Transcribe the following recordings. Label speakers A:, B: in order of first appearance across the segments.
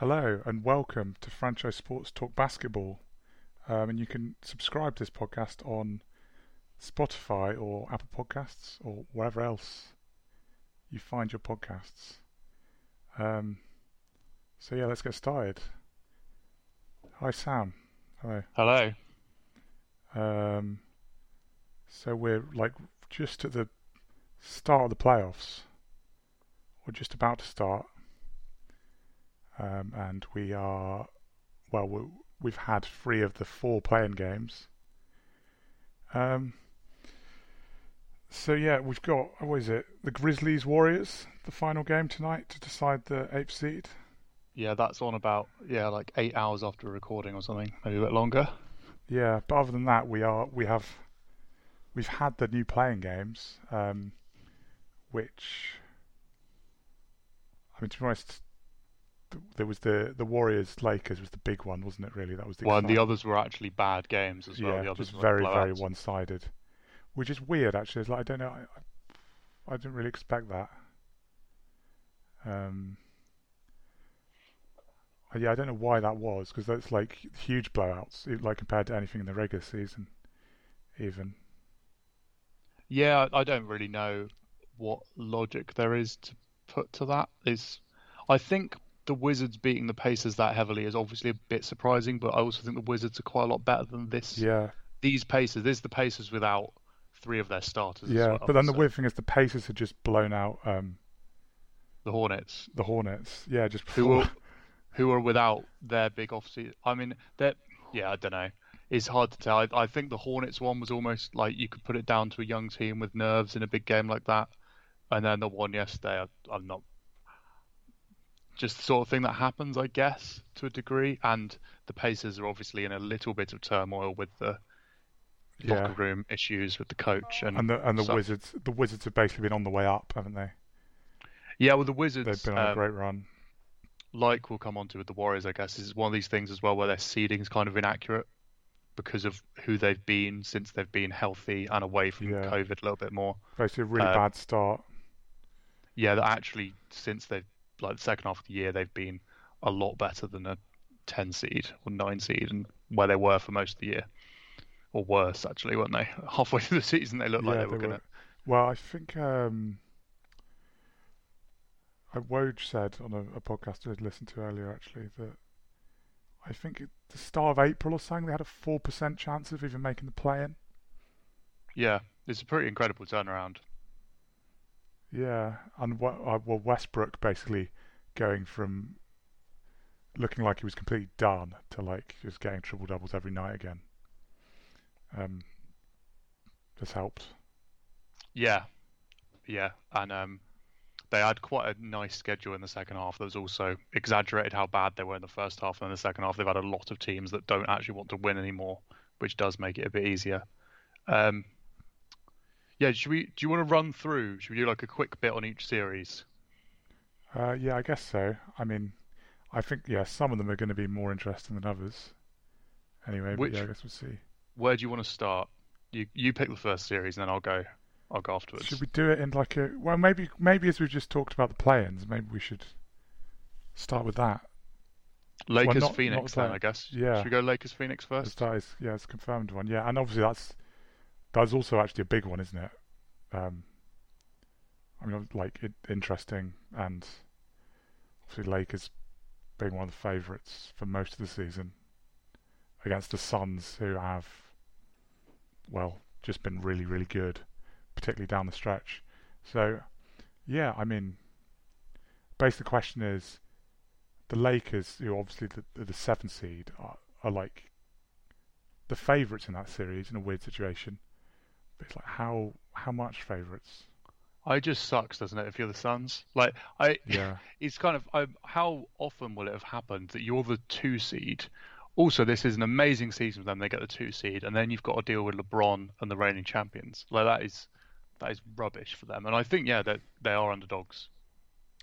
A: Hello and welcome to Franchise Sports Talk Basketball. Um, and you can subscribe to this podcast on Spotify or Apple Podcasts or wherever else you find your podcasts. Um, so yeah, let's get started. Hi Sam. Hello.
B: Hello.
A: Um, so we're like just at the start of the playoffs, or just about to start, um, and we are well. we we've had three of the four play-in games. Um, so yeah, we've got what is it? The Grizzlies Warriors, the final game tonight to decide the eighth seed.
B: Yeah, that's on about yeah, like eight hours after recording or something, maybe a bit longer.
A: Yeah, but other than that, we are we have we've had the new play-in games, um, which I mean, to be honest, there was the the Warriors Lakers was the big one, wasn't it? Really, that was the
B: Well, and the others were actually bad games as well.
A: yeah,
B: the others
A: just very very one sided, which is weird actually. It's like I don't know, I, I didn't really expect that. Um, yeah, I don't know why that was because that's like huge blowouts, like compared to anything in the regular season, even.
B: Yeah, I I don't really know what logic there is to put to that. Is I think the Wizards beating the Pacers that heavily is obviously a bit surprising, but I also think the Wizards are quite a lot better than this.
A: Yeah,
B: These Pacers, this is the Pacers without three of their starters. as
A: yeah.
B: well,
A: But then the weird thing is the Pacers had just blown out um,
B: the Hornets.
A: the Hornets. Yeah, just
B: who are who are without their big off season. I mean, that yeah, I don't know. It's hard to tell. I, I think the Hornets one was almost like you could put it down to a young team with nerves in a big game like that, and then the one yesterday, I, I'm not. Just the sort of thing that happens, I guess, to a degree. And the Pacers are obviously in a little bit of turmoil with the
A: Yeah.
B: locker room issues with the coach and,
A: and the and the. Wizards, the Wizards have basically been on the way up, haven't they?
B: Yeah, well, the Wizards.
A: They've been on a
B: um,
A: great run.
B: like we'll come on to with the Warriors, I guess, is one of these things as well where their seeding is kind of inaccurate because of who they've been since they've been healthy and away from
A: Yeah.
B: COVID a little bit more.
A: Basically, a really
B: uh,
A: bad start.
B: Yeah, that actually since they've like the second half of the year they've been a lot better than a ten seed or nine seed and where they were for most of the year. Or worse actually, weren't they? Halfway through the season they looked like
A: yeah,
B: they were gonna
A: Well, I think um, uh, Woj said on a, a podcast I listened to earlier actually that I think at the start of April or something they had a four percent chance of even making the play-in.
B: Yeah. It's a pretty incredible turnaround.
A: Yeah, and what, uh, well Westbrook basically going from looking like he was completely done to like just getting triple doubles every night again. Um, has helped.
B: Yeah, yeah, and um, they had quite a nice schedule in the second half. That was also exaggerated how bad they were in the first half, and in the second half they've had a lot of teams that don't actually want to win anymore, which does make it a bit easier. Um, yeah, should we? Do you want to run through? Should we do like a quick bit on each series?
A: Uh, yeah, I guess so. I mean, I think yeah, some of them are going to be more interesting than others. Anyway,
B: Which-
A: yeah, I guess we'll see.
B: Where do you want to start? You you pick the first series, and then I'll go. I'll go afterwards.
A: Should we do it in like a well? Maybe maybe as we've just talked about the play-ins, maybe we should start with that.
B: Lakers
A: not- not
B: Phoenix
A: the-
B: then, I guess.
A: yeah.
B: Should we go Lakers Phoenix first?
A: that is yeah, it's a confirmed one. Yeah, and obviously that's that's also actually a big one, isn't it? Um, I mean, like it, interesting, and obviously Lakers being one of the favourites for most of the season against the Suns, who have well just been really really good, particularly down the stretch. So yeah, I mean, basically the question is the Lakers, who obviously the, the, seventh seed, are, are like the favourites in that series in a weird situation. It's like how how much favourites?
B: I it just sucks, doesn't it? If you're the Suns, like I,
A: Yeah,
B: it's kind of I, how often will it have happened that you're the two seed? Also, this is an amazing season for them. They get the two seed, and then you've got to deal with LeBron and the reigning champions. Like that is that is rubbish for them. And I think yeah, that they are underdogs.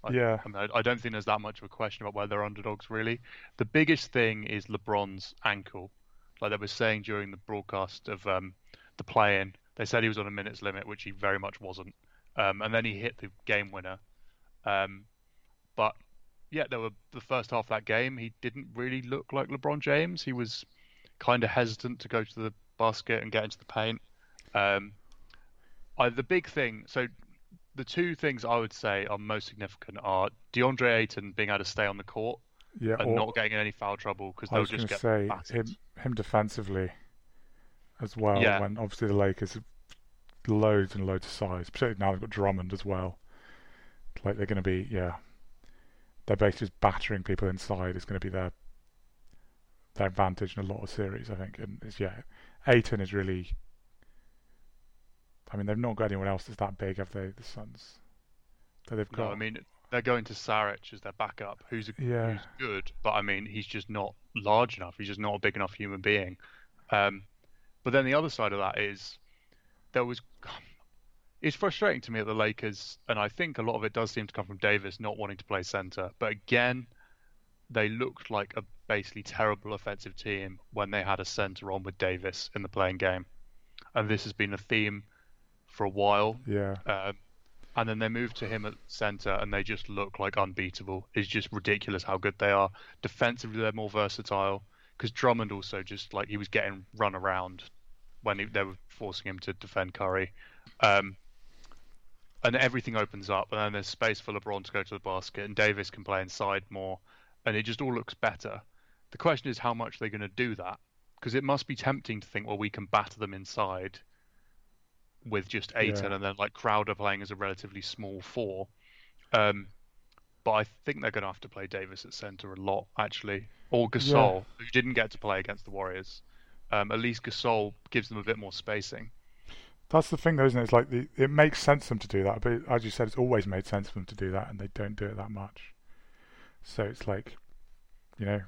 B: I,
A: Yeah.
B: I, mean, I don't think there's that much of a question about whether they're underdogs really. The biggest thing is LeBron's ankle. Like they were saying during the broadcast of um, the play-in, they said he was on a minutes limit, which he very much wasn't. Um, and then he hit the game winner. Um, but yeah, there were the first half of that game. He didn't really look like LeBron James. He was kind of hesitant to go to the basket and get into the paint. Um, I, the big thing, so the two things I would say are most significant are DeAndre Ayton being able to stay on the court
A: Yeah,
B: and
A: or
B: not getting in any foul trouble because they'll just
A: to
B: get
A: say
B: battered.
A: him him defensively as well.
B: Yeah.
A: When obviously the Lakers have loads and loads of size, particularly now they've got Drummond as well. Like they're going to be, yeah, they're basically just battering people inside. It's going to be their their advantage in a lot of series, I think. And it's yeah, Ayton is really. I mean, they've not got anyone else that's that big, have they? The Suns. That they've got.
B: No, I mean they're going to Saric as their backup, who's a,
A: Yeah.
B: who's good, but I mean he's just not large enough. He's just not a big enough human being. Um, but then the other side of that is there was. It's frustrating to me at the Lakers, and I think a lot of it does seem to come from Davis not wanting to play center. But again, they looked like a basically terrible offensive team when they had a center on with Davis in the play-in game, and this has been a theme for a while.
A: yeah.
B: Um, and then they move to him at centre, and they just look like unbeatable. It's just ridiculous how good they are. Defensively, they're more versatile because Drummond also just like he was getting run around when he, they were forcing him to defend Curry. Um, and everything opens up, and then there's space for LeBron to go to the basket, and Davis can play inside more, and it just all looks better. The question is how much they're going to do that, because it must be tempting to think, well, we can batter them inside with just Ayton,
A: Yeah.
B: and then like Crowder playing as a relatively small four. Um, but I think they're going to have to play Davis at center a lot, actually, or Gasol, who didn't get to play against the Warriors. Um, at least Gasol gives them a bit more spacing.
A: That's the thing, though, isn't it? It's like the, it makes sense for them to do that, but as you said, it's always made sense for them to do that, and they don't do it that much. So it's like, you know,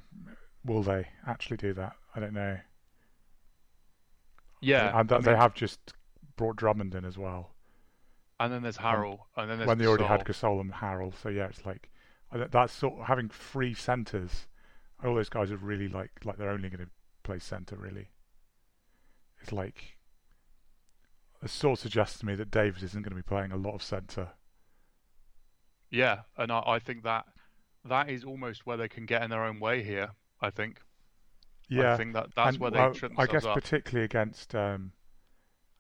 A: will they actually do that? I don't know.
B: Yeah,
A: and
B: I
A: that they have just brought Drummond in as well
B: And then there's Harrell, and then there's
A: when they already had
B: Gasol.
A: Gasol and Harrell. So yeah, it's like that's sort of having three centers. All those guys are really like like they're only going to play center. Really, it's like it sort of suggests to me that Davis isn't going to be playing a lot of center.
B: Yeah, and I, I think that that is almost where they can get in their own way here. I think.
A: Yeah,
B: I think that that's
A: and,
B: where they
A: well, I guess
B: up.
A: particularly against um,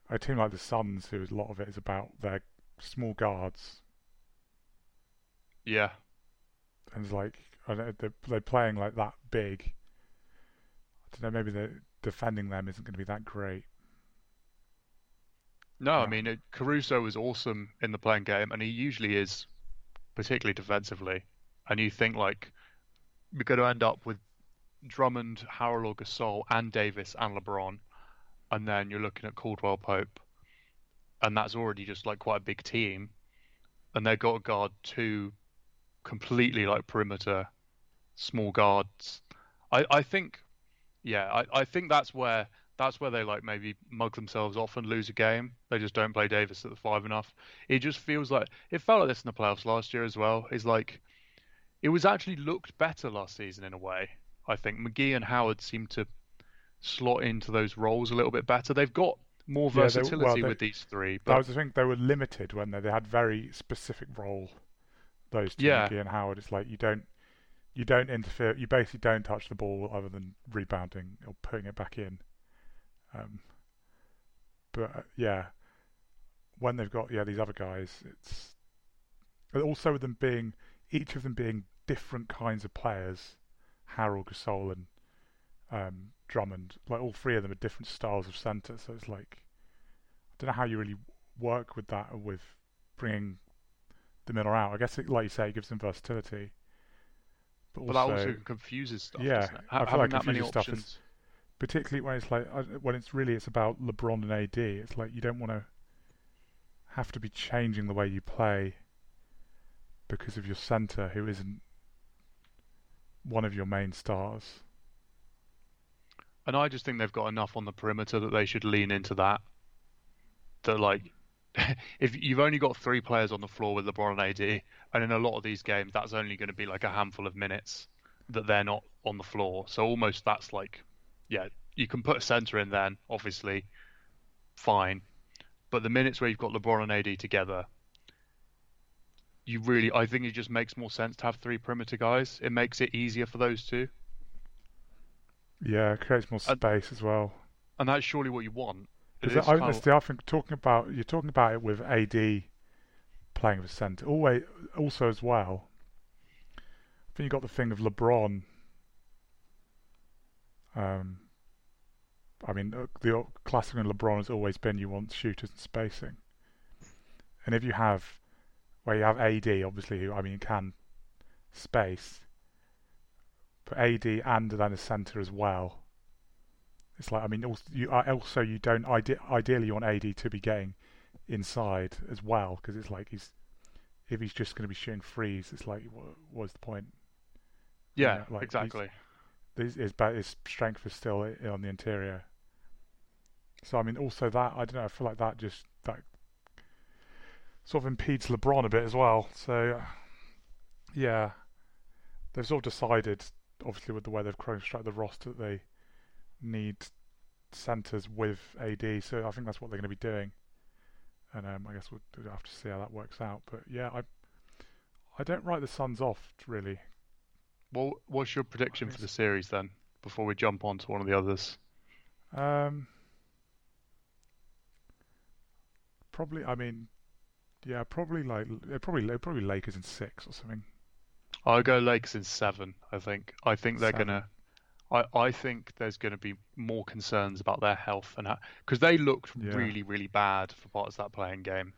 A: a team like the Suns, who a lot of it is about their small guards,
B: Yeah,
A: and it's like I don't know, they're, they're playing like that big. Don't know. Maybe the defending them isn't going to be that great.
B: No, I mean it, Caruso was awesome in the play-in game, and he usually is, particularly defensively. And you think like we're going to end up with Drummond, Harrell, or Gasol, and Davis and LeBron, and then you're looking at Caldwell Pope, and that's already just like quite a big team, and they've got to guard two completely like perimeter small guards. I I think, yeah, I I think that's where that's where they like maybe mug themselves off and lose a game. They just don't play Davis at the five enough. It just feels like it felt like this in the playoffs last year as well. Is like it was actually looked better last season in a way. I think McGee and Howard seem to slot into those roles a little bit better. They've got more
A: Yeah, they-
B: versatility
A: well, they-
B: with these three. But
A: was the thing; they were limited when they, they had very specific role. Those two,
B: Yeah.
A: McGee and Howard. It's like you don't you don't interfere. You basically don't touch the ball other than rebounding or putting it back in. Um, but uh, yeah, when they've got yeah these other guys, it's also with them being each of them being different kinds of players. Harrell, Gasol, and um, Drummond, like all three of them are different styles of centre. So it's like I don't know how you really work with that with bringing the middle out. I guess, it, like you say, it gives them versatility. But
B: but
A: also,
B: that also confuses stuff.
A: Yeah,
B: doesn't it?
A: I feel like
B: that many
A: stuff is-
B: options.
A: particularly when it's like when it's really it's about LeBron and AD. It's like you don't want to have to be changing the way you play because of your center who isn't one of your main stars.
B: And I just think they've got enough on the perimeter that they should lean into that. That like, if you've only got three players on the floor with LeBron and AD, and in a lot of these games, that's only going to be like a handful of minutes that they're not on the floor. So almost that's like, yeah, you can put a center in then, obviously, fine. But the minutes where you've got LeBron and AD together, you really, I think it just makes more sense to have three perimeter guys. It makes it easier for those two.
A: Yeah, it creates more
B: And-
A: space as well.
B: And that's surely what you want. It
A: Because I,
B: kind
A: that's
B: of-
A: the other thing. Talking about you're talking about it with AD playing with centre. Always, also as well. I think you got the thing of LeBron. Um, I mean, uh, the classic in LeBron has always been you want shooters and spacing. And if you have, where you have AD, obviously, who I mean can space, but AD and then a centre as well. It's like I mean, also you also you don't ide- ideally you want AD to be getting inside as well because it's like he's if he's just going to be shooting threes, it's like what, what's the point?
B: yeah,
A: know, like,
B: exactly.
A: His his, his strength is still on the interior. So I mean, also that I don't know. I feel like that just that sort of impedes LeBron a bit as well. So yeah, they've sort of decided, obviously with the way they've constructed the roster, that they need centers with AD. So I think that's what they're going to be doing. And um, I guess we'll have to see how that works out. But yeah, I I don't write the Suns off really.
B: Well, what's your prediction for the series then? Before we jump on to one of the others.
A: Um, probably. I mean, yeah, probably like probably probably Lakers in six or something.
B: I'll go Lakers in seven. I think. I think they're gonna. I, I think there's going to be more concerns about their health and because they looked
A: Yeah.
B: really really bad for parts of that play-in game,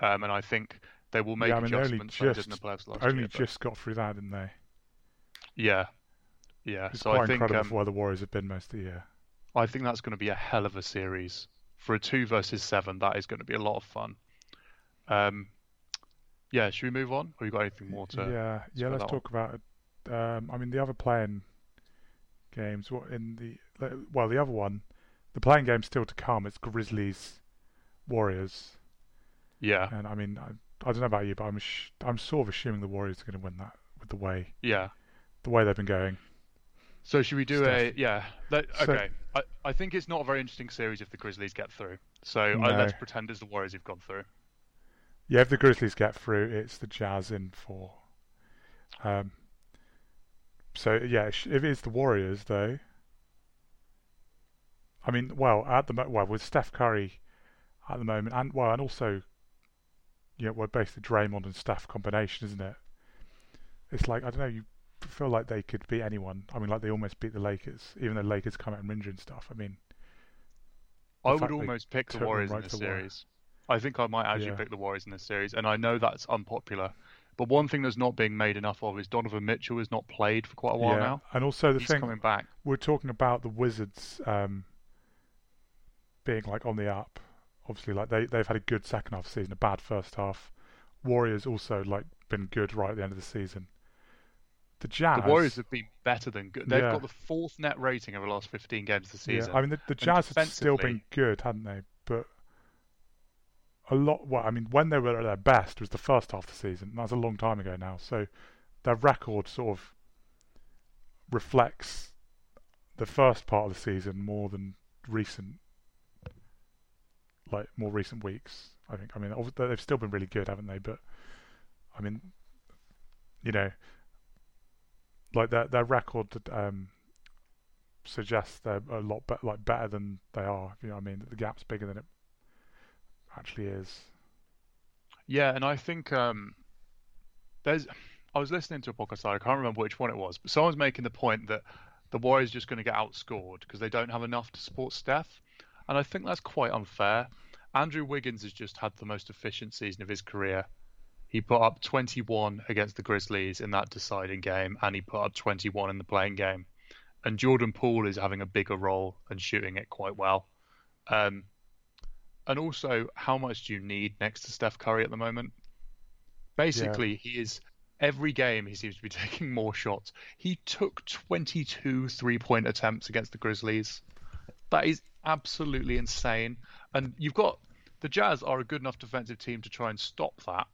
B: um, and I think they will make
A: Yeah, I mean, only
B: adjustments the
A: just- Only
B: year. but-
A: just got through that, didn't they?
B: yeah, yeah.
A: It's
B: so
A: quite
B: I think
A: incredible
B: um,
A: for where the Warriors have been most of the year.
B: I think that's going to be a hell of a series for a two versus seven. That is going to be a lot of fun. Um, yeah. Should we move on? Or you got anything more to?
A: yeah, yeah. Let's talk about. it. Um, I mean, the other play-in games. What in the well, the other one, the play-in game still to come. It's Grizzlies, Warriors,
B: Yeah.
A: and I mean, I, I don't know about you, but I'm sh- I'm sort of assuming the Warriors are going to win that with the way
B: Yeah.
A: the way they've been going.
B: So should we do a yeah? Let,
A: So-
B: okay. I, I think it's not a very interesting series if the Grizzlies get through. So uh,
A: No.
B: let's pretend it's the Warriors who've gone through.
A: Yeah, if the Grizzlies get through, it's the Jazz in four. Um, so yeah, if it's the Warriors though, I mean, well, at the mo- well with Steph Curry at the moment, and well, and also, you know, we're basically Draymond and Steph combination, isn't it? It's like I don't know, you feel like they could beat anyone. I mean, like they almost beat the Lakers, even though Lakers come out and injured and stuff. I mean,
B: I would almost pick the Warriors
A: right
B: in this series. I think I might actually
A: Yeah.
B: pick the Warriors in this series, and I know that's unpopular. But one thing that's not being made enough of is Donovan Mitchell has not played for quite a while
A: yeah,
B: now.
A: and also the
B: He's
A: thing
B: coming back.
A: we're talking about the Wizards um, being like on the up. Obviously, like they they've had a good second half of season, a bad first half. Warriors also like been good right at the end of the season. The Jazz,
B: The Warriors have been better than good. They've
A: Yeah.
B: got the fourth net rating over the last 15 games of the season.
A: yeah, I mean the, the Jazz have still been good, hadn't they? But a lot. Well, I mean, when they were at their best was the first half of the season. That's a long time ago now. So their record sort of reflects the first part of the season more than recent, like more recent weeks. I think. I mean, they've still been really good, haven't they? But I mean, you know, like their their record um, suggests they're a lot be- like better than they are. You know I mean? The gap's bigger than it actually is.
B: Yeah, and I think um, there's. I was listening to a podcast. I can't remember which one it was, but someone's making the point that the Warriors just going to get outscored because they don't have enough to support Steph, and I think that's quite unfair. Andrew Wiggins has just had the most efficient season of his career. He put up 21 against the Grizzlies in that deciding game, and he put up 21 in the play-in game. And Jordan Poole is having a bigger role and shooting it quite well. Um, and also, how much do you need next to Steph Curry at the moment? Basically, he is every game he seems to be taking more shots. He took 22 three-point attempts against the Grizzlies. That is absolutely insane. And you've got the Jazz are a good enough defensive team to try and stop that,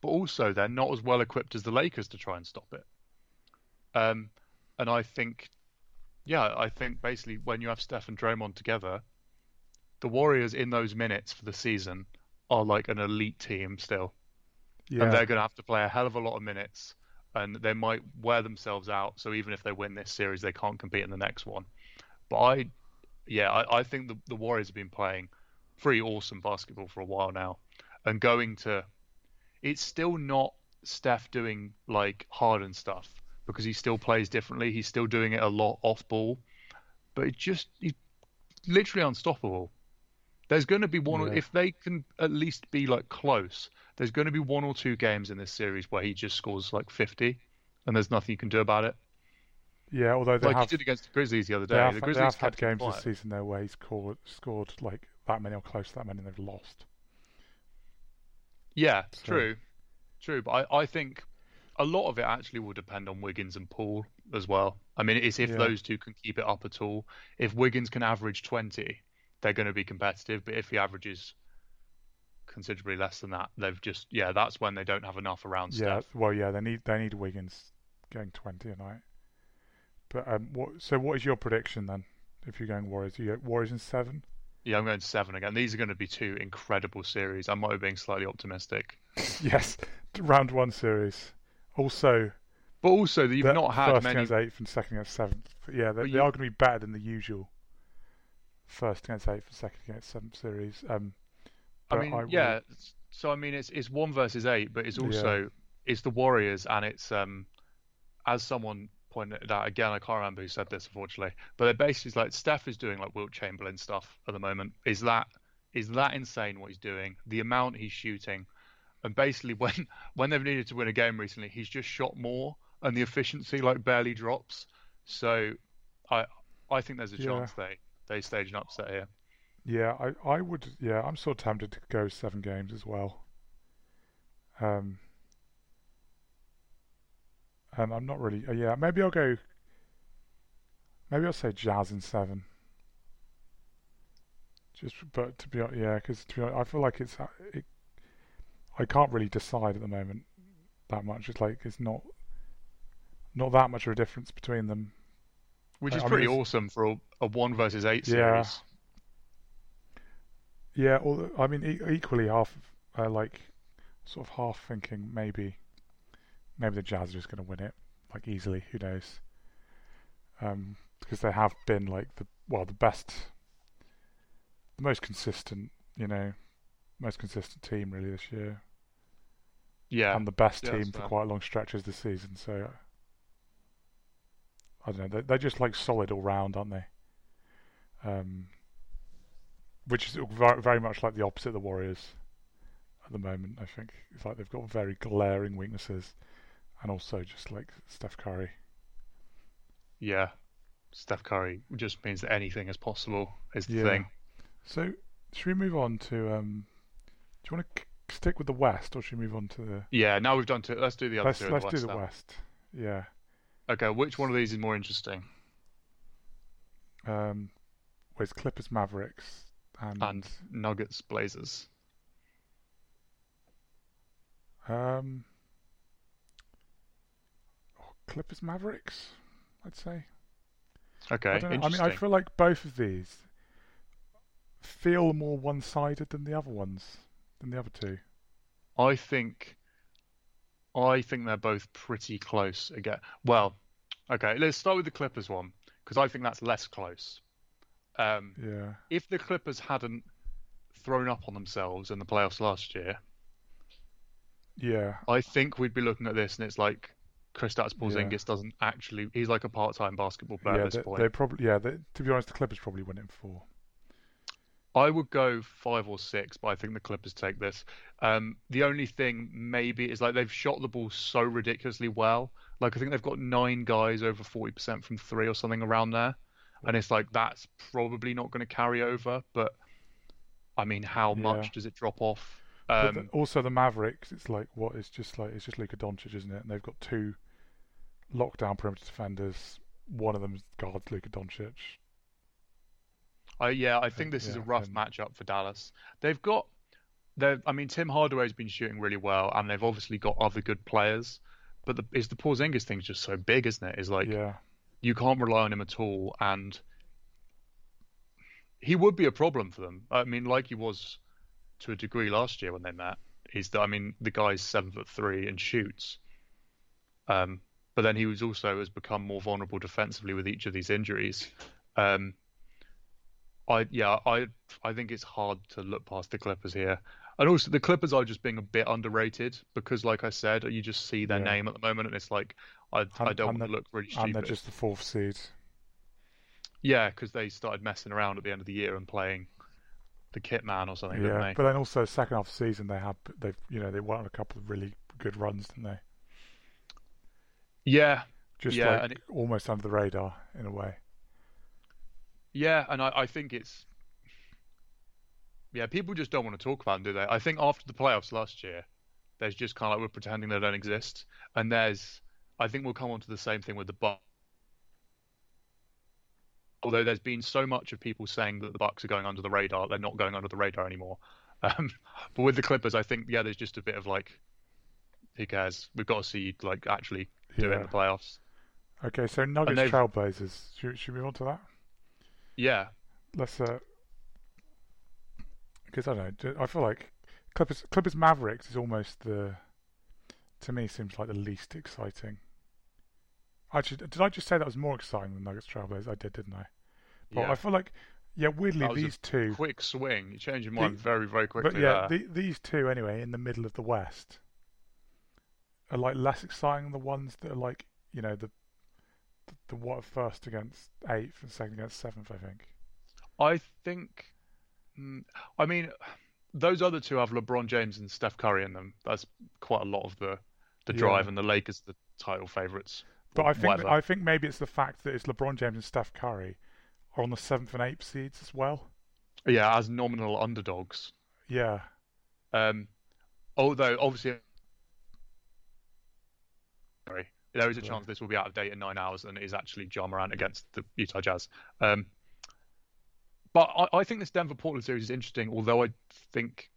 B: but also they're not as well equipped as the Lakers to try and stop it. Um, and I think, yeah, I think basically when you have Steph and Draymond together, the Warriors in those minutes for the season are like an elite team still.
A: Yeah,
B: and they're going to have to play a hell of a lot of minutes, and they might wear themselves out. So even if they win this series, they can't compete in the next one. But I, yeah, I, I think the, the Warriors have been playing pretty awesome basketball for a while now, and going to, it's still not Steph doing like Harden stuff because he still plays differently. He's still doing it a lot off ball, but it just he's literally unstoppable. There's going to be one
A: Yeah.
B: if they can at least be like close. There's going to be one or two games in this series where he just scores like 50, and there's nothing you can do about it.
A: yeah. Although they
B: like
A: have
B: he did against the Grizzlies the other
A: They
B: day.
A: have,
B: the
A: they
B: Grizzlies
A: have had games this season though where he's scored, scored like that many or close to that many and they've lost.
B: Yeah,
A: So-
B: true, true. But I, I think a lot of it actually will depend on Wiggins and Poole as well. I mean, it's if
A: Yeah.
B: those two can keep it up at all. If Wiggins can average 20, they're going to be competitive. But if he averages considerably less than that, they've just yeah, that's when they don't have enough around
A: Yeah,
B: Steph.
A: well, yeah, they need they need Wiggins getting twenty a night. But um, what? So what is your prediction then? If you're going Warriors, you go Warriors in seven.
B: Yeah, I'm going seven again. These are going to be two incredible series. I might be being slightly optimistic,
A: yes, round one series. Also,
B: but also you've not had
A: first
B: many.
A: against eighth and second against seventh. Yeah, they,
B: But
A: they are going to be better than the usual first against eighth and second against seventh series. Um,
B: I mean,
A: will-
B: yeah. it's- So I mean, it's it's one versus eight, but it's
A: Yeah.
B: also it's the Warriors, and it's um, as someone pointed out again, I can't remember who said this unfortunately, but they're basically like Steph is doing like Wilt Chamberlain stuff at the moment. Is that is that insane what he's doing? The amount he's shooting, and basically when when they've needed to win a game recently, he's just shot more, and the efficiency like barely drops. So, I I think there's a
A: Yeah.
B: chance they they stage an upset here.
A: Yeah, I, I would. Yeah, I'm sort of tempted to go seven games as well. Um, and I'm not really. Uh, yeah, maybe I'll go. Maybe I'll say Jazz in seven. Just, but to be honest, yeah, because to be honest, I feel like it's. uh, It, I can't really decide at the moment that much. It's like it's not. Not that much of a difference between them.
B: Which is
A: I
B: pretty
A: it's-
B: awesome for a, a one versus eight series.
A: Yeah, yeah. although I mean, e- equally half, uh, like, sort of half thinking maybe, maybe the Jazz are just going to win it, like easily. Who knows? Um, because they have been like the well, the best, the most consistent, you know, most consistent team really this year,
B: Yeah.
A: and the best
B: Yeah,
A: team for quite long stretches this season. So I don't know. They, they're just like solid all round, aren't they? Um, which is very, much like the opposite of the Warriors at the moment. I think it's like they've got very glaring weaknesses, and also just like Steph Curry.
B: yeah. Steph Curry just means that anything is possible is the
A: Yeah.
B: thing.
A: So should we move on to? Um, do you want to stick with the West, or should we move on to the?
B: Yeah. Now we've done two. Let's do the other
A: Let's let's
B: the
A: do the. West. Yeah.
B: Okay. Which one of these is more interesting?
A: Um, where's Clippers Mavericks and,
B: And Nuggets Blazers.
A: um, oh, Clippers Mavericks, I'd say.
B: Okay.
A: I. I mean. I feel like both of these feel more one-sided than the other ones, than the other two.
B: I think I think they're both pretty close again. Well, okay, let's start with the Clippers one because I think that's less close. Um,
A: Yeah,
B: if the Clippers hadn't thrown up on themselves in the playoffs last year,
A: yeah,
B: I think we'd be looking at this and it's like Kristaps
A: Yeah.
B: Porzingis doesn't actually. He's like a part-time basketball player
A: yeah.
B: at this
A: They,
B: point.
A: they probably, yeah. They, to be honest, the Clippers probably win it in four.
B: I would go five or six, but I think the Clippers take this. Um, the only thing maybe is like they've shot the ball so ridiculously well. Like I think they've got nine guys over forty percent from three or something around there, and it's like that's probably not going to carry over. But I mean, how
A: Yeah.
B: much does it drop off? Um,
A: the, also the Mavericks, it's like what? It's just like it's just Luka Doncic, isn't it? And they've got two lockdown perimeter defenders. One of them guards Luka Doncic.
B: I, yeah, I think this is a rough matchup for Dallas. They've got, I mean, Tim Hardaway's been shooting really well, and they've obviously got other good players. But the, is the Porzingis thing's just so big, isn't it? Is like
A: yeah,
B: you can't rely on him at all, and he would be a problem for them. I mean, like he was to a degree last year when they met. is that I mean the guy's seven foot three and shoots, um, but then he was also has become more vulnerable defensively with each of these injuries. Um, I yeah I I think it's hard to look past the Clippers here, and also the Clippers are just being a bit underrated because, like I said, you just see their
A: Yeah.
B: name at the moment, and it's like I I don't want to look really stupid.
A: and they're just the fourth seed.
B: Yeah, because they started messing around at the end of the year and playing the Kit Man or something, didn't
A: Yeah,
B: they?
A: but then also second half of the season they had they you know they won a couple of really good runs, didn't they?
B: Yeah,
A: Just
B: Yeah,
A: like
B: and it-
A: almost under the radar in a way.
B: Yeah, and I, I think it's yeah, people just don't want to talk about them, do they? I think after the playoffs last year, there's just kind of like we're pretending they don't exist, and there's I think we'll come on to the same thing with the Bucks. Although there's been so much of people saying that the Bucks are going under the radar, they're not going under the radar anymore. Um, but with the Clippers, I think yeah, there's just a bit of like, who cares? We've got to see like actually do it in the playoffs.
A: Okay, so Nuggets Trailblazers. Should, should we move on to that?
B: Yeah,
A: Let's uh, because I don't know. I feel like Clippers Clippers Mavericks is almost the to me seems like the least exciting. Actually, did I just say that was more exciting than Nuggets Trailblazers? I did, didn't I? But
B: yeah.
A: I feel like yeah, weirdly
B: That was a
A: these two
B: quick swing. You change your
A: The-
B: mind very, very quickly.
A: But yeah, the, these two anyway in the middle of the West are like less exciting than the ones that are like you know the the, what first against eighth and second against seventh. I think.
B: I think. mm, I mean, those other two have LeBron James and Steph Curry in them. That's quite a lot of the the
A: Yeah.
B: drive, and the Lakers the title favorites.
A: But I think
B: whatever.
A: I think maybe it's the fact that it's LeBron James and Steph Curry are on the seventh and eighth seeds as well.
B: Yeah, as nominal underdogs.
A: Yeah,
B: Um, although obviously, sorry, there is a chance this will be out of date in nine hours, and it is actually Ja Morant against the Utah Jazz. Um, but I, I think this Denver Portland series is interesting, although I think,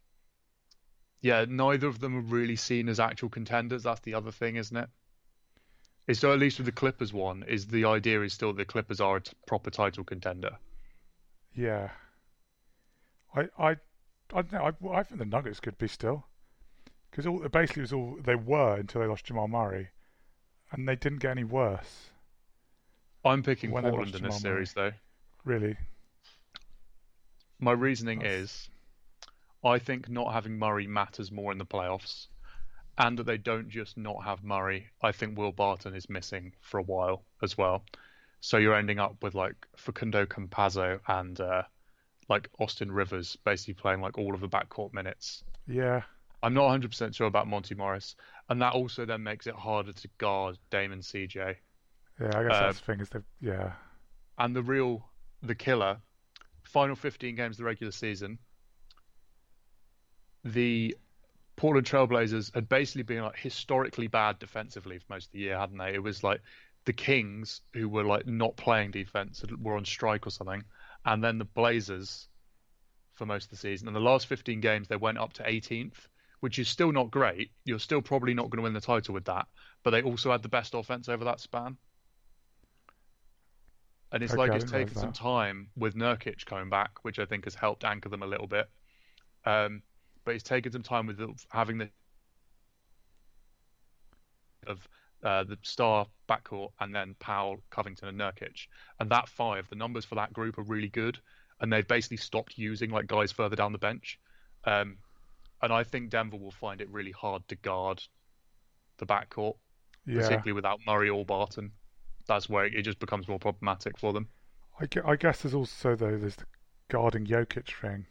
B: yeah, neither of them are really seen as actual contenders. That's the other thing, isn't it? Is so at least with the Clippers one, is the idea is still the Clippers are a t- proper title contender.
A: yeah. I I I don't know. I, I think the Nuggets could be still because all basically it was all they were until they lost Jamal Murray, and they didn't get any worse.
B: I'm picking
A: When
B: Portland in this series, though.
A: Really.
B: My reasoning
A: That's-
B: is I think not having Murray matters more in the playoffs, and that they don't just not have Murray. I think Will Barton is missing for a while as well. So you're ending up with like Facundo Campazzo and uh, like Austin Rivers basically playing like all of the backcourt minutes.
A: Yeah.
B: I'm not 100% sure about Monte Morris, and that also then makes it harder to guard Damon CJ.
A: Yeah. I guess
B: Um,
A: that's the thing is they yeah.
B: and the real the killer final 15 games of the regular season the Portland Trailblazers had basically been like historically bad defensively for most of the year hadn't they it was like the Kings who were like not playing defense were on strike or something and then the Blazers for most of the season and the last 15 games they went up to 18th which is still not great. You're still probably not going to win the title with that but they also had the best offense over that span. And it's
A: Okay,
B: like it's taken some time with Nurkic coming back, which I think has helped anchor them a little bit. Um, but it's taken some time with the, having the of uh, the star backcourt and then Powell, Covington, and Nurkic, and that five, the numbers for that group are really good, and they've basically stopped using like guys further down the bench. Um, and I think Denver will find it really hard to guard the backcourt,
A: Yeah.
B: particularly without Murray or Barton. That's where it just becomes more problematic for them.
A: I, gue- I guess there's also though there's the guarding Jokic thing.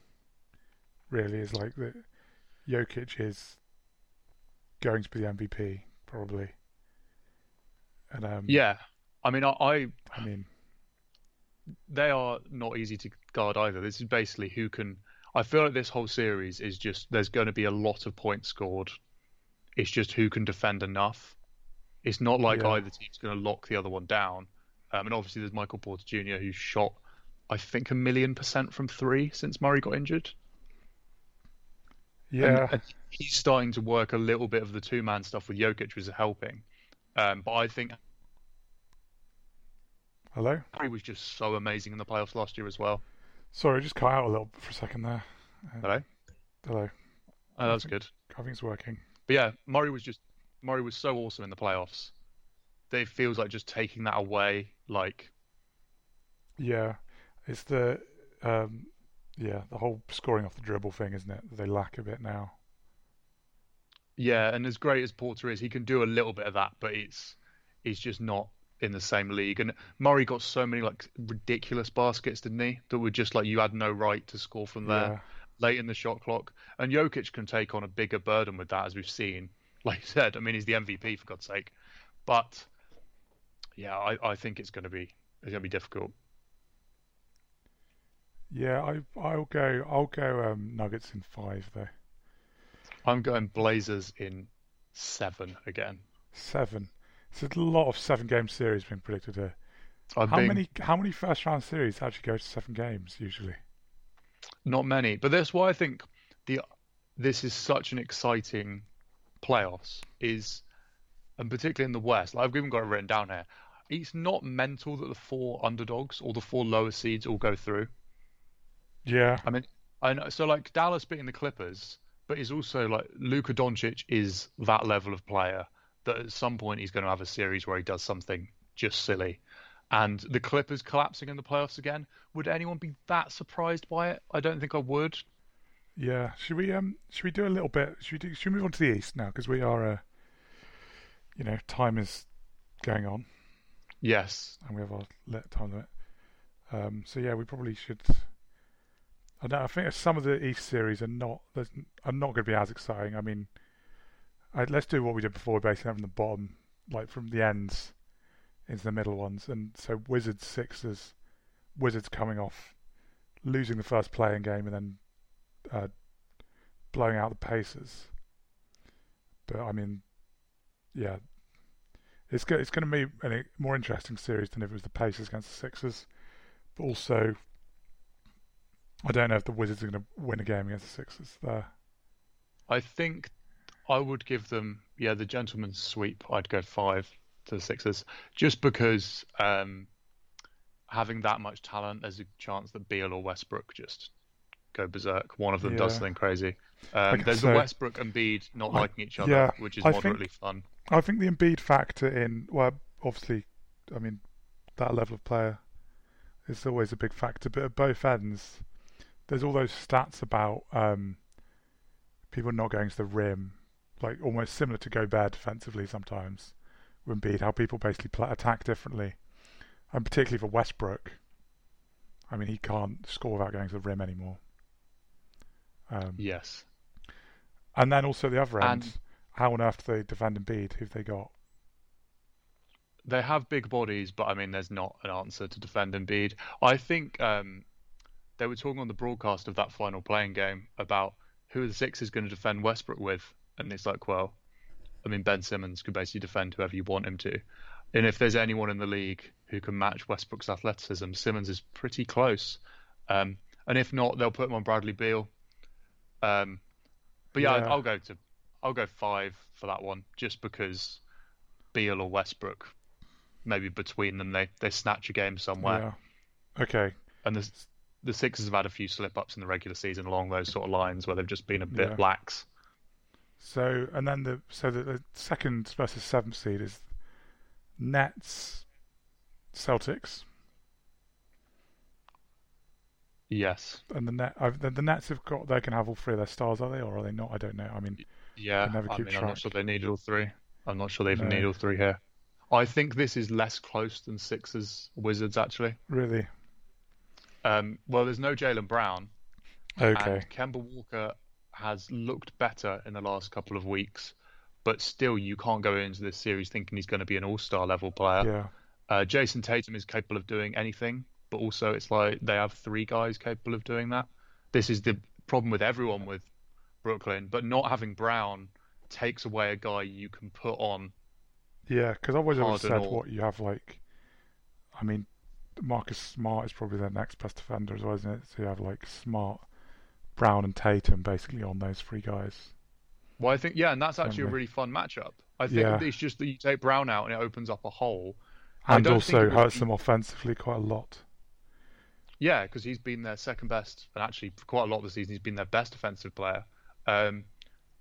A: Really, is like that. Jokic is going to be the MVP probably, and um,
B: Yeah, I mean, I, I
A: I mean,
B: they are not easy to guard either. This is basically who can. I feel like this whole series is just there's going to be a lot of points scored. It's just who can defend enough. It's not like
A: Yeah.
B: either team's going to lock the other one down. Um, and obviously, there's Michael Porter Jr. who's shot, I think, a million percent from three since Murray got injured.
A: Yeah,
B: and he's starting to work a little bit of the two man stuff with Jokic, which is helping. Um, but I think
A: hello.
B: He was just so amazing in the playoffs last year as well.
A: Sorry, I just cut out a little for a second there. Uh,
B: Hello?
A: Hello.
B: Oh, that's good.
A: I think it's working.
B: But yeah, Murray was just Murray was so awesome in the playoffs it feels like just taking that away, like
A: Yeah, it's the um, yeah the whole scoring off the dribble thing, isn't it? They lack a bit now.
B: yeah. And as great as Porter is, he can do a little bit of that, but it's he's just not in the same league. And Murray got so many like ridiculous baskets, didn't he? That were just like you had no right to score from there.
A: Yeah,
B: late in the shot clock. And Jokic can take on a bigger burden with that, as we've seen. Like you said, I mean, he's the MVP for God's sake. But yeah, I, I think it's going to be it's going to be difficult.
A: yeah. I I'll go I'll go um, Nuggets in five though.
B: I'm going Blazers in seven again.
A: Seven. It's a lot of seven game series being predicted here.
B: I'm
A: How
B: being-
A: many how many first round series actually go to seven games usually?
B: Not many, but that's why I think the this is such an exciting playoffs is, and particularly in the West. Like I've even got it written down here. It's not mental that the four underdogs or the four lower seeds all go through.
A: Yeah,
B: I mean, I know. So like Dallas beating the Clippers, but he's also like Luka Doncic is that level of player that at some point he's going to have a series where he does something just silly. And the Clippers collapsing in the playoffs again. Would anyone be that surprised by it? I don't think I would.
A: yeah. Should we um should we do a little bit? Should we do, should we move on to the East now because we are uh, you know time is going on
B: Yes.
A: and we have our time limit. Um, so yeah, we probably should. I don't. know, I think some of the East series are not are not going to be as exciting. I mean, Let's do what we did before, basically from the bottom, like from the ends into the middle ones. And so Wizards, Sixers, Wizards coming off losing the first play-in game and then uh, blowing out the Pacers. But I mean, yeah, it's go- it's going to be a more interesting series than if it was the Pacers against the Sixers. But also, I don't know if the Wizards are going to win a game against the Sixers there.
B: I think I would give them, yeah, the gentleman's sweep. I'd go five to the Sixers just because um, having that much talent, there's a chance that Beal or Westbrook just go berserk. One of them does something crazy. Um, there's
A: so-
B: the Westbrook and Bede not
A: I-
B: liking each other,
A: yeah,
B: which is
A: I think-
B: moderately fun.
A: I think the Embiid factor in well, obviously, I mean, that level of player is always a big factor. But at both ends, there's all those stats about um, people not going to the rim, like almost similar to Gobert defensively sometimes. With Embiid, how people basically play, attack differently, and particularly for Westbrook. I mean, he can't score without going to the rim anymore. Um,
B: Yes.
A: and then also the other end,
B: And-
A: how on earth do they defend Embiid? Who've they got?
B: They have big bodies, but I mean, there's not an answer to defend Embiid. I think um, they were talking on the broadcast of that final play-in game about who the Sixers going to defend Westbrook with, and it's like, well, I mean, Ben Simmons could basically defend whoever you want him to, and if there's anyone in the league who can match Westbrook's athleticism, Simmons is pretty close. Um, and if not, they'll put him on Bradley Beal. Um, but yeah,
A: Yeah.
B: I'll go to, I'll go five for that one, just because Beal or Westbrook maybe between them they, they snatch a game somewhere.
A: Yeah. Okay.
B: And the the Sixers have had a few slip ups in the regular season along those sort of lines where they've just been a bit
A: Yeah.
B: lax.
A: So and then the so the, the second versus seventh seed is Nets, Celtics,
B: Yes.
A: and the net. The, the Nets have got they can have all three of their stars, are they, or are they not? I don't know. I mean,
B: Yeah. I
A: keep
B: mean, I'm not sure they need all three. I'm not sure they even
A: No.
B: need all three here. I think this is less close than Sixers Wizards actually.
A: really,
B: Um, well, there's no Jaylen Brown,
A: okay,
B: and Kemba Walker has looked better in the last couple of weeks, but still, you can't go into this series thinking he's going to be an all-star level player.
A: yeah,
B: Uh, Jayson Tatum is capable of doing anything, but also it's like they have three guys capable of doing that. This is the problem with everyone with Brooklyn, but not having Brown takes away a guy you can put on.
A: yeah. Because I've always said
B: or-
A: what you have like. I mean, Marcus Smart is probably their next best defender as well, isn't it? So you have like Smart, Brown, and Tatum basically on those three guys.
B: Well, I think yeah, and that's actually a really fun matchup. I think
A: Yeah.
B: it's just that you take Brown out and it opens up a hole.
A: And also hurts
B: the-
A: them offensively quite a lot.
B: Yeah, because he's been their second best, and actually for quite a lot of the season he's been their best offensive player. Um,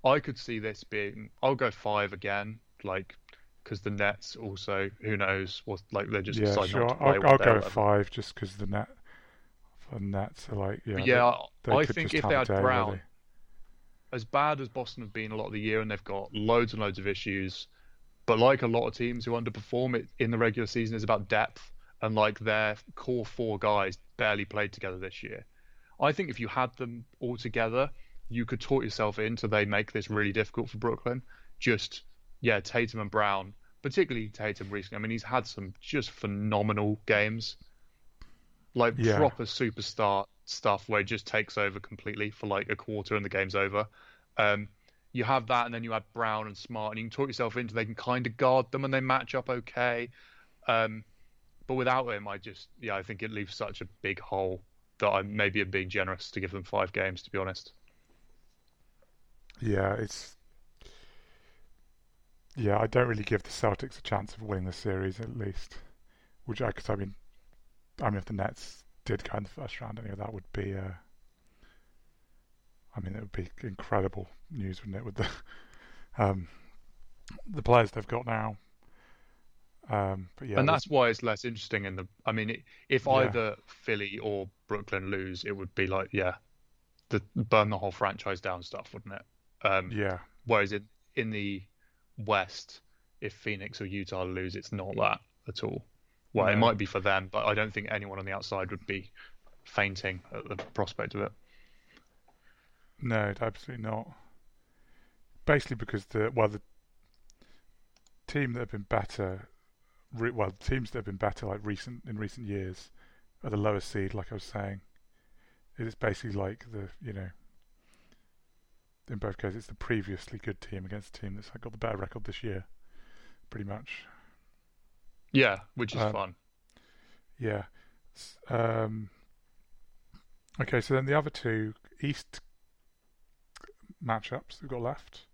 B: I could see this being. I'll go five again, like because the Nets also. Who knows? What like they're just
A: yeah, sure.
B: not to play
A: I'll, I'll go five just because the net, Nets are like yeah.
B: But
A: they-
B: yeah,
A: they
B: I think if they had
A: day,
B: Brown,
A: really.
B: as bad as Boston have been a lot of the year, and they've got loads and loads of issues, but like a lot of teams who underperform it in the regular season is about depth, and like their core four guys barely played together this year. I think if you had them all together, you could talk yourself into they make this really difficult for Brooklyn. Just yeah, Tatum and Brown, particularly Tatum recently. I mean, he's had some just phenomenal games, like
A: Yeah.
B: proper superstar stuff where it just takes over completely for like a quarter and the game's over. Um, you have that, and then you add Brown and Smart, and you can talk yourself into they can kind of guard them and they match up okay. Um, but without him, I just yeah, I think it leaves such a big hole that I maybe am being generous to give them five games, to be honest.
A: Yeah, it's yeah. I don't really give the Celtics a chance of winning the series at least. Which I, cause I mean, I mean, if the Nets did go in the first round, anyway, that would be. Uh, I mean, it would be incredible news, wouldn't it? With the um, the players they've got now. Um, but yeah,
B: and that's why it's less interesting in the. I mean, it, if
A: Yeah.
B: either Philly or Brooklyn lose, it would be like yeah, the burn the whole franchise down stuff, wouldn't it? Um,
A: yeah,
B: Whereas in in the West, if Phoenix or Utah lose, it's not that at all. Well, it might be for them, but I don't think anyone on the outside would be fainting at the prospect of it.
A: No, absolutely not. Basically, because the well, the team that have been better, re, well, teams that have been better like recent in recent years, are the lowest seed. Like I was saying, it is basically like the you know, in both cases, it's the previously good team against the team that's got the better record this year, pretty much.
B: Yeah, which is
A: Um,
B: fun.
A: Yeah. Um, okay, so then the other two East matchups we've got left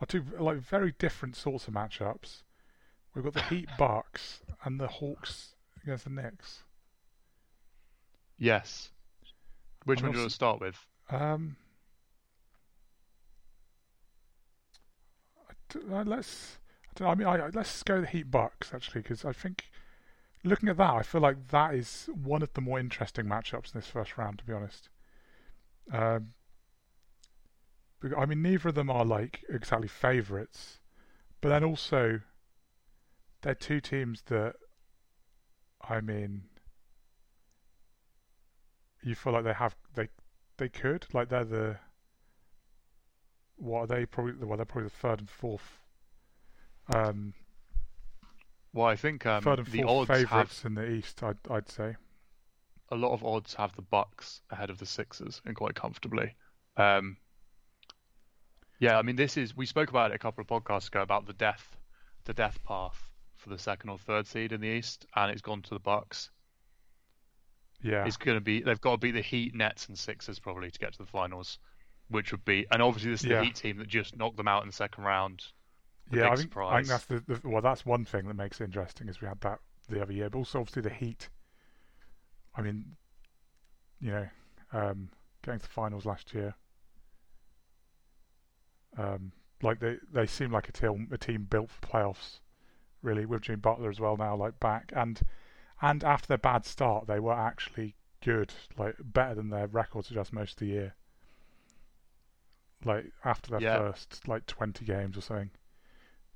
A: are two like very different sorts of matchups. We've got the Heat Bucks and the Hawks against the Knicks.
B: Yes. Which
A: I'm
B: one do you want to start with?
A: Um, uh, let's. I, don't know, I mean, I, let's go the Heat Bucks actually, because I think looking at that, I feel like that is one of the more interesting matchups in this first round. To be honest, um, I mean, neither of them are like exactly favourites, but then also they're two teams that, I mean, you feel like they have they they could like they're the what are they probably well they're probably the third and fourth um
B: Well, I think um,
A: third and
B: the
A: fourth
B: odds have
A: favourites in the East I'd I'd say
B: a lot of odds have the Bucks ahead of the Sixers and quite comfortably. Um, yeah, I mean, this is we spoke about it a couple of podcasts ago about the death, the death path for the second or third seed in the East, and it's gone to the Bucks.
A: yeah
B: It's going to be they've got to beat the Heat, Nets, and Sixers probably to get to the finals, which would be and obviously this is
A: Yeah.
B: the Heat team that just knocked them out in the second round.
A: Yeah I think, I think that's the, the well that's one thing that makes it interesting is we had that the other year but also obviously the Heat. I mean you know um getting to the finals last year um like they they seem like a team a team built for playoffs really with Jimmy Butler as well now like back. And and after their bad start they were actually good like better than their record suggests most of the year. Like after their
B: Yeah.
A: first like 20 games or something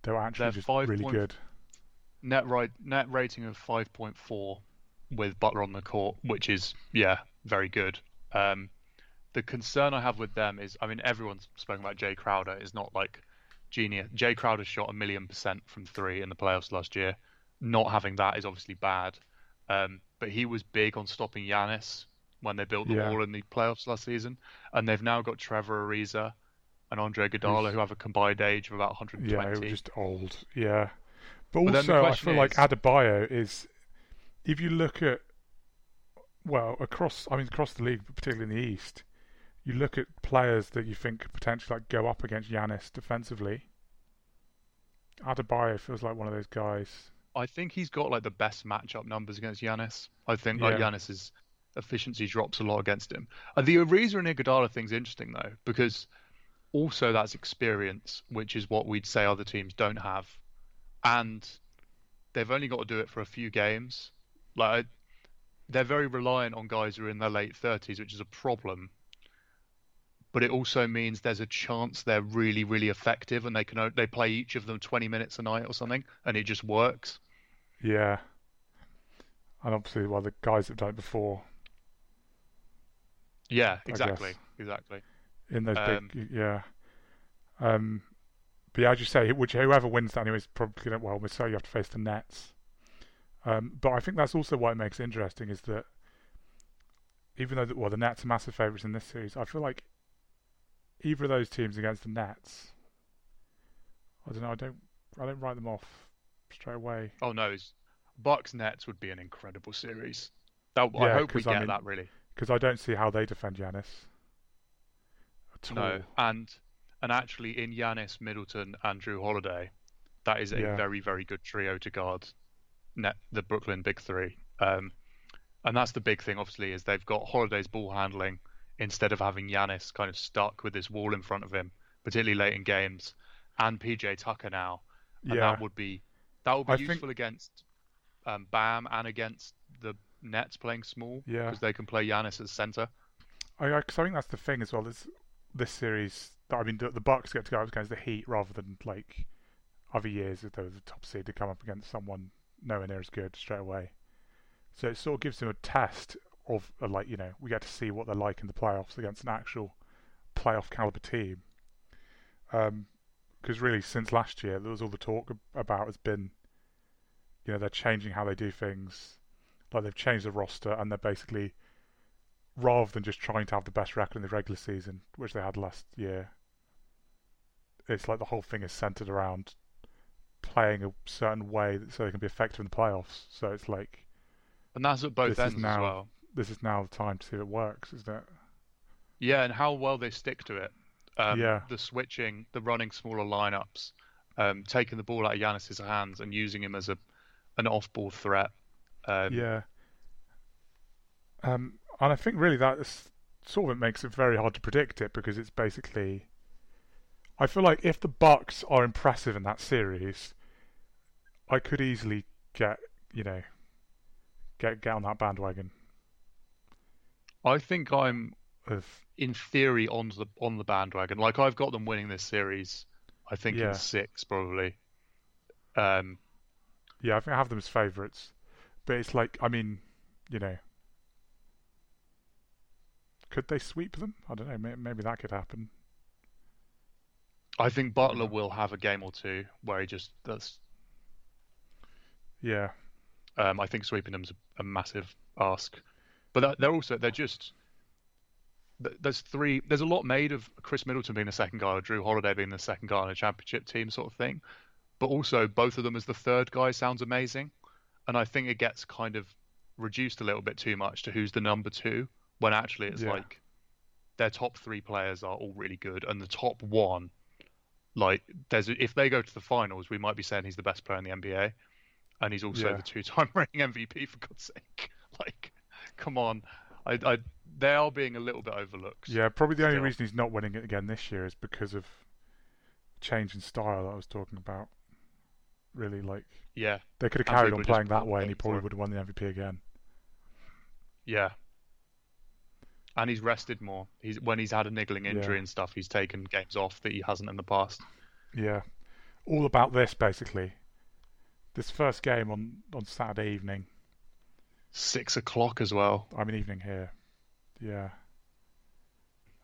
A: they were actually
B: They're
A: just really
B: point-
A: good
B: net right net rating of 5.4 with Butler on the court, which is yeah very good. Um, the concern I have with them is, I mean, everyone's spoken about Jay Crowder is not like genius. Jay Crowder shot a million percent from three in the playoffs last year. Not having that is obviously bad, um, but he was big on stopping Giannis when they built the
A: Yeah.
B: wall in the playoffs last season, and they've now got Trevor Ariza and Andre Iguodala who have a combined age of about 120.
A: Yeah, just old. Yeah, but
B: But then the
A: also I feel like
B: is-
A: Adebayo is, if you look at, well, across I mean across the league, but particularly in the East, you look at players that you think could potentially like go up against Giannis defensively. Adebayo feels like one of those guys.
B: I think he's got like the best matchup numbers against Giannis. I think like
A: Yeah.
B: Giannis's efficiency drops a lot against him. Uh, the Ariza and Iguodala thing's interesting though because also that's experience, which is what we'd say other teams don't have, and they've only got to do it for a few games. Like they're very reliant on guys who are in their late thirties, which is a problem. But it also means there's a chance they're really, really effective, and they can they play each of them 20 minutes a night or something, and it just works.
A: Yeah. And obviously, well, the guys that done it before.
B: Yeah, exactly, exactly.
A: In those um, big, yeah. Um, but yeah, as you say, which whoever wins that anyway is probably going to, well, so you have to face the Nets. Um, but I think that's also why it makes it interesting is that even though, the, well, the Nets are massive favourites in this series, I feel like either of those teams against the Nets, I don't know, I don't, I don't write them off straight away.
B: Oh no, Bucks Nets would be an incredible series. That, yeah, I hope we get I mean, that really.
A: Because I don't see how they defend Giannis.
B: No, and and actually in Giannis, Middleton, and Jrue Holiday, that is a yeah. very very good trio to guard net the Brooklyn Big Three. Um, and that's the big thing, obviously, is they've got Holiday's ball handling instead of having Giannis kind of stuck with this wall in front of him, particularly late in games, and PJ Tucker now. And yeah. that would be that would be I useful think... against um, Bam and against the Nets playing small
A: yeah.
B: because they can play Giannis as center.
A: I, I, I think that's the thing as well. Is this series? I mean, the, the Bucks get to go up against the Heat rather than like other years if they were the top seed to come up against someone nowhere near as good straight away. So it sort of gives them a test of uh, like you know we get to see what they're like in the playoffs against an actual playoff caliber team. Because um, really, since last year, there was all the talk about has been, you know, they're changing how they do things. Like they've changed the roster and they're basically, rather than just trying to have the best record in the regular season, which they had last year, it's like the whole thing is centered around playing a certain way so they can be effective in the playoffs. So it's like,
B: and that's at both ends
A: now,
B: as well.
A: This is now the time to see if it works, isn't it?
B: Yeah, and how well they stick to it. Um,
A: yeah.
B: The switching, the running smaller lineups, um, taking the ball out of Giannis's hands and using him as a an off-ball threat. Um,
A: yeah. Um, and I think really that sort of makes it very hard to predict it because it's basically I feel like if the Bucks are impressive in that series, I could easily get you know get get on that bandwagon.
B: I think I'm of in theory on the on the bandwagon. Like I've got them winning this series. I think yeah. in six probably. Um,
A: yeah, I think I have them as favourites, but it's like I mean, you know, could they sweep them? I don't know. Maybe that could happen.
B: I think Butler will have a game or two where he just does.
A: Yeah.
B: Um, I think sweeping them's a, a massive ask, but they're also they're just there's three. There's a lot made of Khris Middleton being the second guy or Jrue Holiday being the second guy on a championship team, sort of thing. But also both of them as the third guy sounds amazing, and I think it gets kind of reduced a little bit too much to who's the number two when actually it's yeah. like their top three players are all really good, and the top one like, there's if they go to the finals, we might be saying he's the best player in the NBA, and he's also yeah. the two-time reigning MVP for God's sake. Like, come on, I, I, they are being a little bit overlooked.
A: Yeah, probably the still. only reason he's not winning it again this year is because of change in style that I was talking about. Really, like,
B: yeah,
A: they could have carried on playing that way, and he probably would have won the MVP again.
B: Yeah, and he's rested more. He's when he's had a niggling injury yeah. and stuff, he's taken games off that he hasn't in the past.
A: Yeah, all about this basically. This first game on on Saturday evening,
B: six o'clock as well.
A: I'm in evening here. Yeah.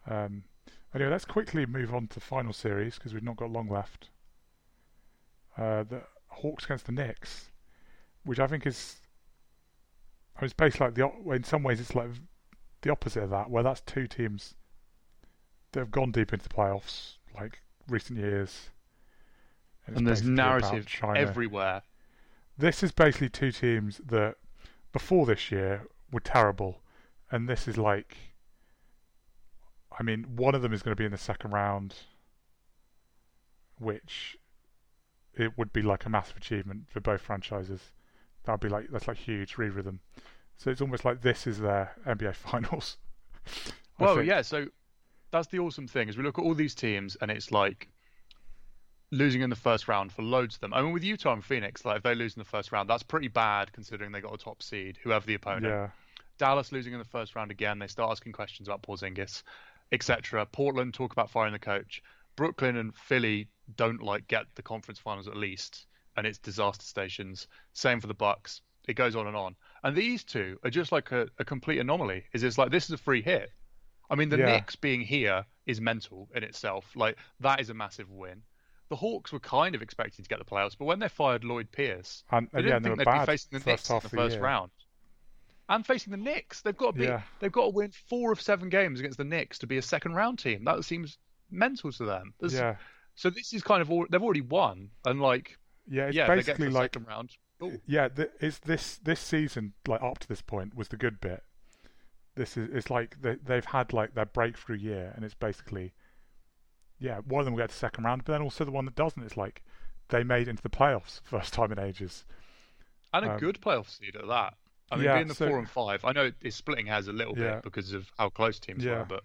A: Um. Anyway, let's quickly move on to the final series because we've not got long left. Uh, the Hawks against the Knicks, which I think is, I mean, it's basically like the. In some ways, it's like the opposite of that, where that's two teams that have gone deep into the playoffs, like recent years.
B: And, and there's narrative everywhere.
A: This is basically two teams that before this year were terrible, and this is like. I mean, one of them is going to be in the second round, which it would be like a massive achievement for both franchises. That would be like that's like huge them. So it's almost like this is their NBA Finals.
B: well, yeah. So that's the awesome thing is we look at all these teams and it's like losing in the first round for loads of them. I mean, with Utah and Phoenix, like if they lose in the first round, that's pretty bad considering they got a top seed, whoever the opponent.
A: Yeah.
B: Dallas losing in the first round again, they start asking questions about Porzingis, etc. Portland talk about firing the coach. Brooklyn and Philly don't like get the conference finals at least, and it's disaster stations. Same for the Bucks. It goes on and on. And these two are just like a, a complete anomaly. Is it's like this is a free hit. I mean, the
A: Yeah.
B: Knicks being here is mental in itself. Like that is a massive win. The Hawks were kind of expecting to get the playoffs, but when they fired Lloyd Pierce,
A: And,
B: they didn't
A: yeah, and they
B: think they'd be facing the Knicks in the first
A: year.
B: round. And facing the Knicks, they've got to be,
A: Yeah.
B: they've got to win four of seven games against the Knicks to be a second round team. That seems mental to them. There's-
A: Yeah,
B: So this is kind of all, they've already won, and like
A: yeah. It's
B: yeah, if they get
A: basically like
B: second round. Ooh.
A: yeah. Th- it's this this season like up to this point was the good bit. This is it's like they, they've had like their breakthrough year, and it's basically yeah. One of them will get to second round, but then also the one that doesn't. It's like they made it into the playoffs first time in ages.
B: and a
A: Um,
B: good playoff seed at that. I mean,
A: yeah,
B: being the
A: so-
B: four and five, I know it's splitting hairs a little
A: Yeah.
B: bit because of how close teams
A: Yeah.
B: were, but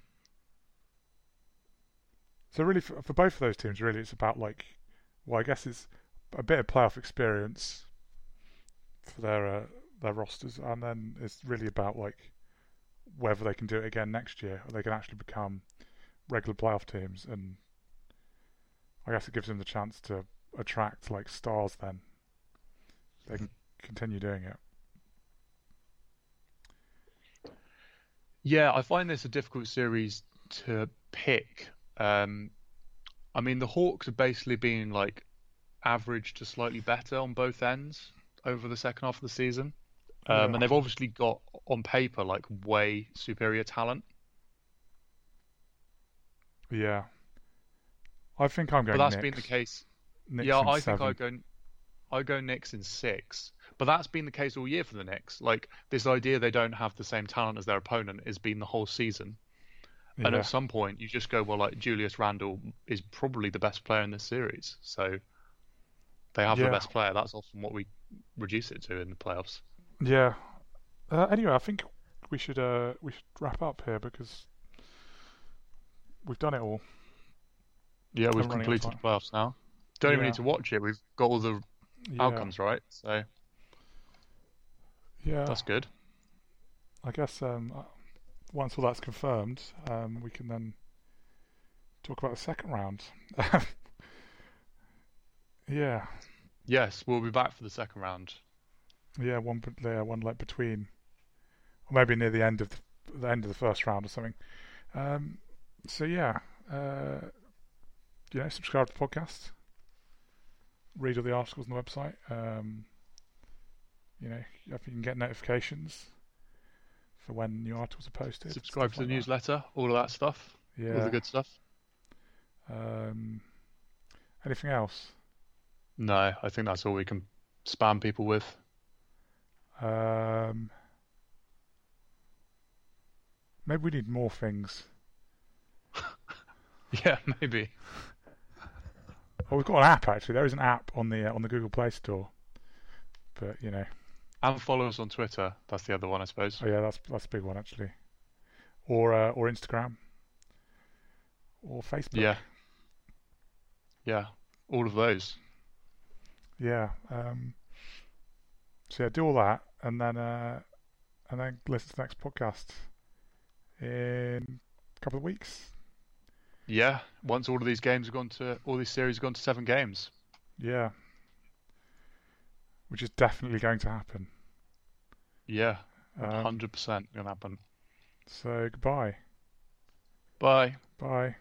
A: So really, for, for both of those teams, really, it's about like, well, I guess it's a bit of playoff experience for their uh, their rosters, and then it's really about like whether they can do it again next year, or they can actually become regular playoff teams, and I guess it gives them the chance to attract like stars. Then they can continue doing it.
B: Yeah, I find this a difficult series to pick. Um, I mean, the Hawks have basically been like average to slightly better on both ends over the second half of the season. Um,
A: Yeah.
B: And they've obviously got on paper like way superior talent.
A: Yeah, I think I'm going.
B: But that's been the case.
A: Knicks
B: yeah, I think. I go I go Knicks in six. But that's been the case all year for the Knicks. Like this idea they don't have the same talent as their opponent has been the whole season. And at some point, you just go, well, like Julius Randle is probably the best player in this series, so they have
A: Yeah.
B: the best player. That's often what we reduce it to in the playoffs.
A: Yeah. Uh, anyway, I think we should uh, we should wrap up here because we've done it all.
B: Yeah, we've
A: I'm running out of
B: completed the
A: time.
B: playoffs now. Don't even need to watch it. We've got all the
A: Yeah.
B: outcomes right, so
A: Yeah.
B: that's good.
A: I guess um, uh, once all that's confirmed, um, we can then talk about the second round. yeah.
B: Yes, we'll be back for the second round.
A: Yeah. One. Yeah. One like between, or maybe near the end of the, the end of the first round or something. Um, so yeah. Uh, you know, subscribe to the podcast. Read all the articles on the website. Um, you know, if you can get notifications for when new articles are posted.
B: Subscribe to the
A: like that.
B: newsletter, all of that stuff,
A: Yeah, all
B: the good stuff.
A: Um, anything else?
B: No, I think that's all we can spam people with.
A: Um, maybe we need more things.
B: Yeah, maybe.
A: Oh, we've got an app actually. There is an app on the uh, on the Google Play Store. But you know,
B: And follow us on Twitter. That's the other one, I suppose.
A: oh yeah, that's that's a big one actually. Or uh, or Instagram. Or Facebook.
B: Yeah. Yeah, all of those.
A: Yeah. Um, so yeah, do all that, and then uh, and then listen to the next podcast in a couple of weeks.
B: Yeah, once all of these games have gone to, all these series have gone to seven games.
A: Yeah. Which is definitely going to happen.
B: Yeah,
A: Um,
B: 100% going to happen.
A: so goodbye.
B: Bye.
A: Bye.